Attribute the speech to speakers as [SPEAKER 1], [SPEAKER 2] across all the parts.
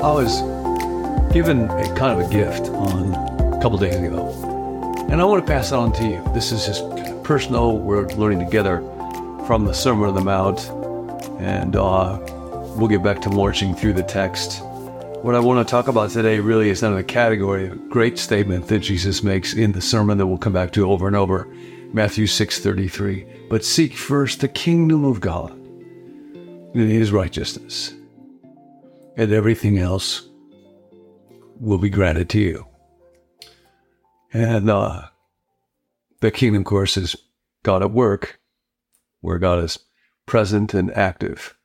[SPEAKER 1] I was given a kind of a gift on a couple days ago, and I want to pass it on to you. This is just kind of personal. We're learning together from the Sermon on the Mount, and uh, we'll get back to marching through the text. What I want to talk about today really is the category of a great statement that Jesus makes in the sermon that we'll come back to over and over. Matthew 6:33. But seek first the kingdom of God and his righteousness, and everything else will be granted to you. And uh, the kingdom, course, is God at work, where God is present and active.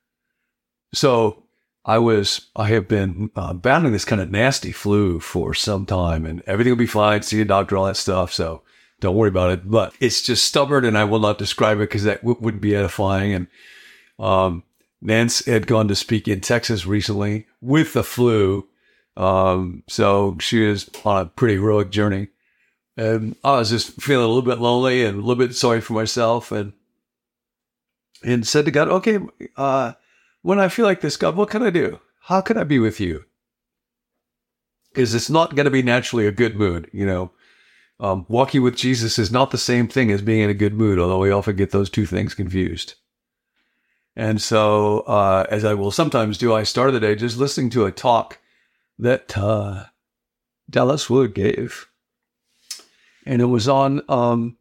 [SPEAKER 1] So I was, I have been uh, battling this kind of nasty flu for some time, and everything will be fine. See a doctor, all that stuff. So don't worry about it. But it's just stubborn, and I will not describe it because that w- wouldn't be edifying. And um, Nance had gone to speak in Texas recently with the flu. Um, so she is on a pretty heroic journey. And I was just feeling a little bit lonely and a little bit sorry for myself and and said to God, okay, uh, when I feel like this, God, what can I do? How can I be with you? Because it's not going to be naturally a good mood, you know. Um, walking with Jesus is not the same thing as being in a good mood, although we often get those two things confused. And so, uh, as I will sometimes do, I started the day just listening to a talk that uh, Dallas Willard gave. And it was on um,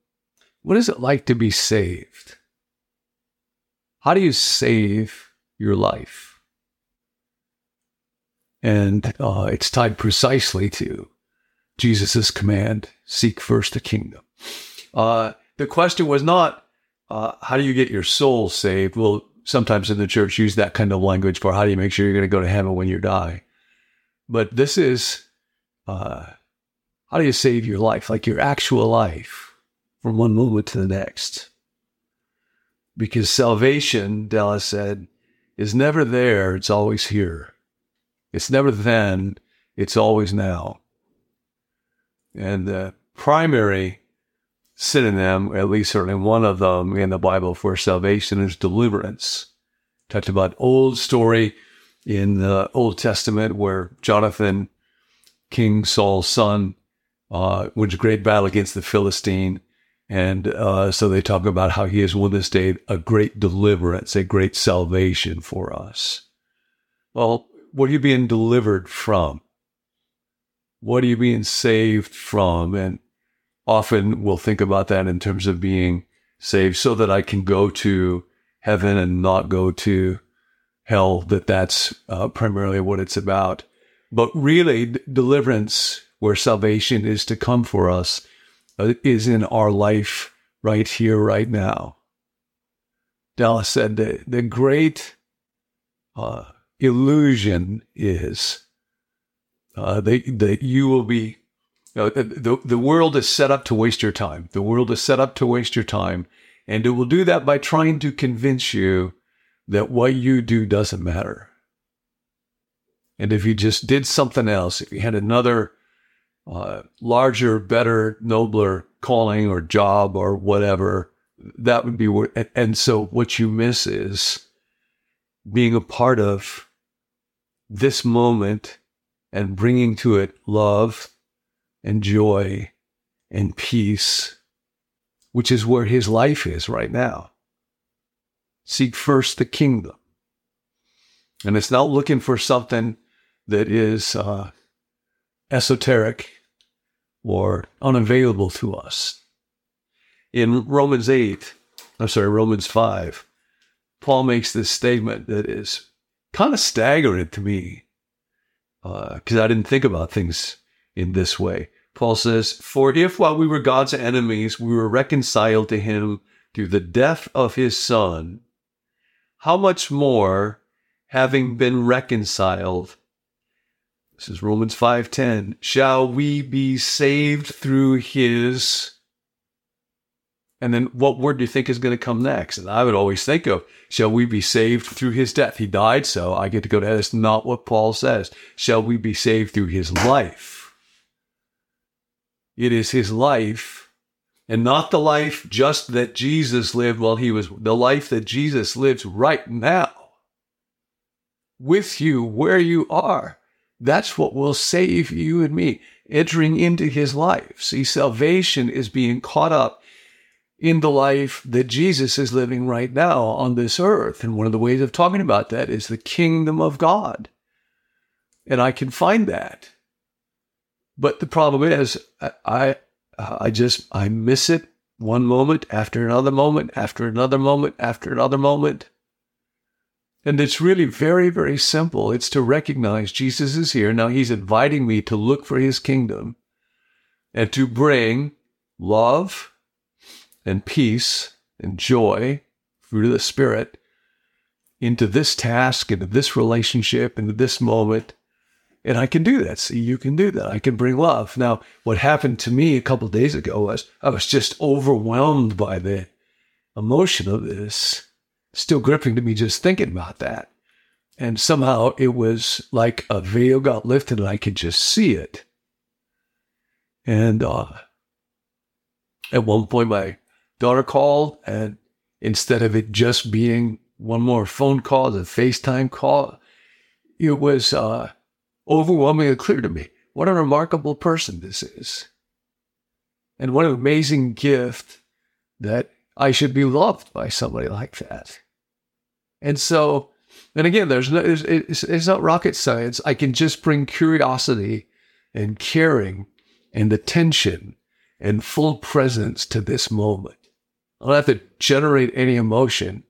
[SPEAKER 1] what is it like to be saved? How do you save your life? And uh, it's tied precisely to Jesus' command seek first the kingdom. Uh, the question was not, uh, how do you get your soul saved? Well, sometimes in the church use that kind of language for how do you make sure you're going to go to heaven when you die. But this is uh, how do you save your life, like your actual life, from one moment to the next? Because salvation, Dallas said, is never there, it's always here. It's never then, it's always now. And the primary synonym, at least certainly one of them in the Bible for salvation is deliverance. Talked about old story in the Old Testament where Jonathan, King Saul's son, uh, waged a great battle against the Philistine. And uh, so they talk about how he has won this day a great deliverance, a great salvation for us. Well, what are you being delivered from? What are you being saved from? And often we'll think about that in terms of being saved so that I can go to heaven and not go to hell, that that's uh, primarily what it's about. But really, d- deliverance, where salvation is to come for us, is in our life right here, right now. Dallas said that the great uh, illusion is uh, that, you will be no, the, the world is set up to waste your time. The world is set up to waste your time. And it will do that by trying to convince you that what you do doesn't matter. And if you just did something else, if you had another uh, larger, better, nobler calling or job or whatever, that would be what. And, and so what you miss is being a part of this moment and bringing to it love and joy and peace, which is where his life is right now. Seek first the kingdom. And it's not looking for something that is uh, esoteric or unavailable to us. In Romans 8, I'm sorry, Romans 5, Paul makes this statement that is kind of staggering to me because uh, I didn't think about things in this way. Paul says, For if while we were God's enemies, we were reconciled to him through the death of his son, how much more, having been reconciled, this is Romans 5:10, shall we be saved through his and then what word do you think is going to come next? And I would always think of, shall we be saved through his death? He died, so I get to go to heaven. That's not what Paul says. Shall we be saved through his life? It is his life and not the life just that Jesus lived while he was, the life that Jesus lives right now with you where you are. That's what will save you and me, entering into his life. See, salvation is being caught up in the life that Jesus is living right now on this earth. And one of the ways of talking about that is the kingdom of God. And I can find that. But the problem is, I, I just, I miss it one moment after another moment, after another moment, after another moment. And it's really very, very simple. It's to recognize Jesus is here. Now he's inviting me to look for his kingdom and to bring love and peace and joy, fruit of the Spirit, into this task, into this relationship, into this moment. And I can do that. See, you can do that. I can bring love. Now, what happened to me a couple days ago was I was just overwhelmed by the emotion of this still gripping to me just thinking about that. And somehow it was like a veil got lifted and I could just see it. And uh, at one point, my daughter called, and instead of it just being one more phone call, a FaceTime call, it was uh, overwhelmingly clear to me what a remarkable person this is. And what an amazing gift that I should be loved by somebody like that. And so, and again, there's no, it's, it's, not rocket science. I can just bring curiosity and caring and attention and full presence to this moment. I don't have to generate any emotion.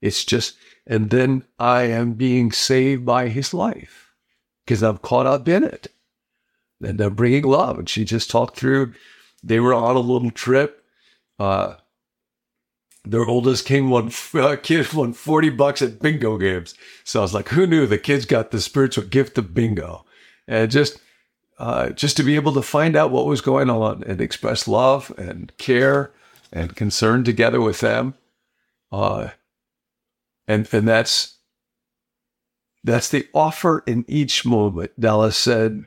[SPEAKER 1] It's just, and then I am being saved by his life because I'm caught up in it. And I'm bringing love. And she just talked through, they were on a little trip. Uh, their oldest king won uh, kid won 40 bucks at bingo games. So I was like, who knew the kids got the spiritual gift of bingo? And just uh, just to be able to find out what was going on and express love and care and concern together with them. Uh, and and that's that's the offer in each moment. Dallas said,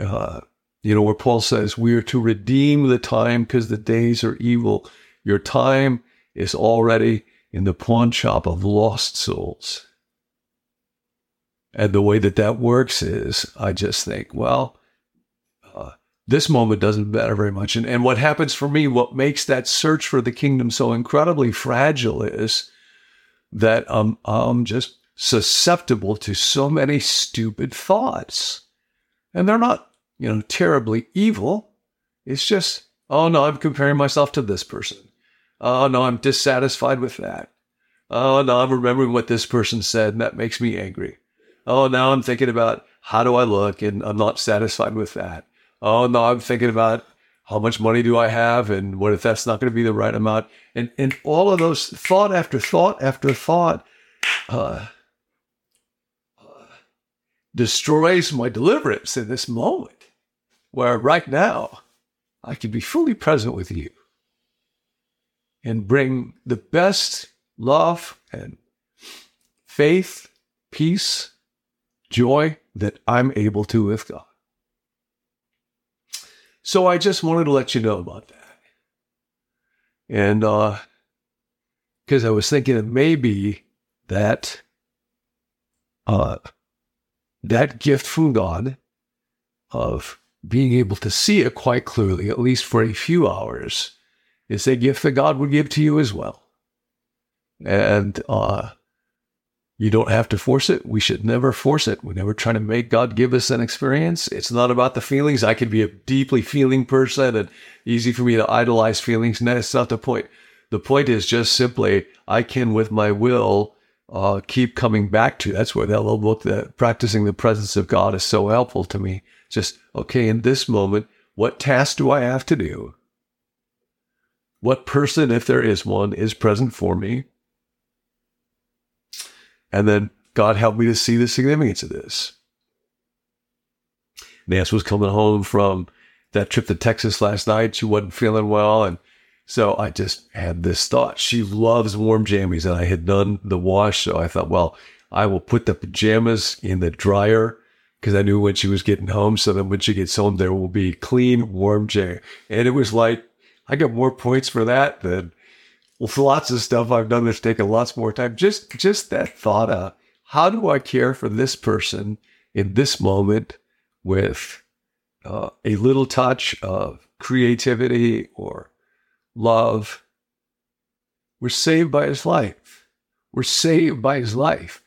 [SPEAKER 1] uh, you know, where Paul says, we are to redeem the time because the days are evil. Your time is already in the pawn shop of lost souls. And the way that that works is I just think, well, uh, this moment doesn't matter very much. And, and what happens for me, what makes that search for the kingdom so incredibly fragile is that I'm, I'm just susceptible to so many stupid thoughts. And they're not, you know, terribly evil. It's just, oh no, I'm comparing myself to this person. Oh, no, I'm dissatisfied with that. Oh, no, I'm remembering what this person said, and that makes me angry. Oh, now I'm thinking about how do I look, and I'm not satisfied with that. Oh, no, I'm thinking about how much money do I have, and what if that's not going to be the right amount? And, and all of those thought after thought after thought uh, uh, destroys my deliverance in this moment, where right now I can be fully present with you and bring the best love and faith, peace, joy that I'm able to with God. So I just wanted to let you know about that. And because uh, I was thinking it may be that uh, that gift from God of being able to see it quite clearly, at least for a few hours, is a gift that God would give to you as well. And uh, you don't have to force it. We should never force it. We're never trying to make God give us an experience. It's not about the feelings. I can be a deeply feeling person and easy for me to idolize feelings. And that's not the point. The point is just simply, I can, with my will, uh, keep coming back to. That's where that little book, that practicing the presence of God, is so helpful to me. Just okay, in this moment, what task do I have to do? What person, if there is one, is present for me? And then God helped me to see the significance of this. Nance was coming home from that trip to Texas last night. She wasn't feeling well. And so I just had this thought. She loves warm jammies, and I had done the wash. So I thought, well, I will put the pajamas in the dryer because I knew when she was getting home. So then when she gets home, there will be clean, warm jammy. And it was like I get more points for that than lots of stuff I've done that's taken lots more time. Just just that thought of how do I care for this person in this moment with uh, a little touch of creativity or love. We're saved by his life. We're saved by his life.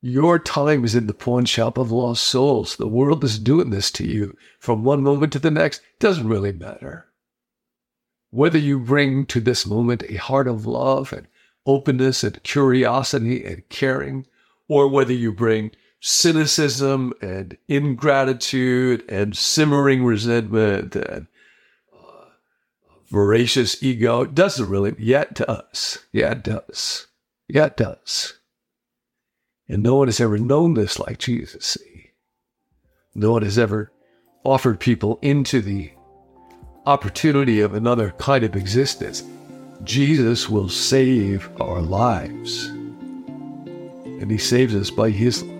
[SPEAKER 1] Your time is in the pawn shop of lost souls. The world is doing this to you from one moment to the next. Doesn't really matter. Whether you bring to this moment a heart of love and openness and curiosity and caring, or whether you bring cynicism and ingratitude and simmering resentment and uh, voracious ego. doesn't really, yeah, does. Yeah, it does. Yeah, it does. And no one has ever known this like Jesus. See? No one has ever offered people into the opportunity of another kind of existence. Jesus will save our lives. And he saves us by his life.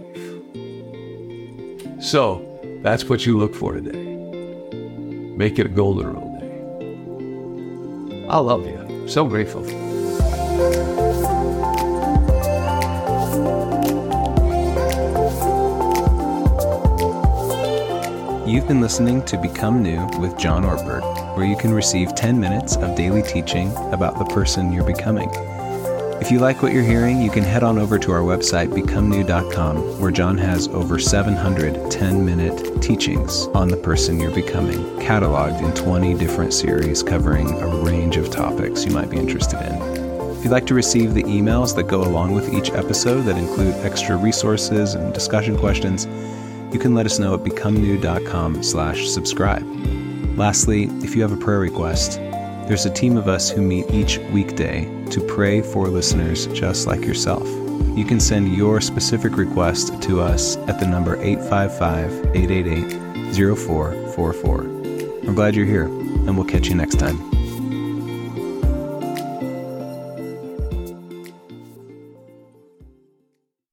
[SPEAKER 1] So that's what you look for today. Make it a golden rule day. I love you. So grateful.
[SPEAKER 2] You've been listening to Become New with John Ortberg, where you can receive 10 minutes of daily teaching about the person you're becoming. If you like what you're hearing, you can head on over to our website, becomenew.com, where John has over 700 10 minute teachings on the person you're becoming, cataloged in 20 different series covering a range of topics you might be interested in. If you'd like to receive the emails that go along with each episode that include extra resources and discussion questions, you can let us know at becomenew.com slash subscribe. Lastly, if you have a prayer request, there's a team of us who meet each weekday to pray for listeners just like yourself. You can send your specific request to us at the number 855 888 0444. I'm glad you're here, and we'll catch you next time.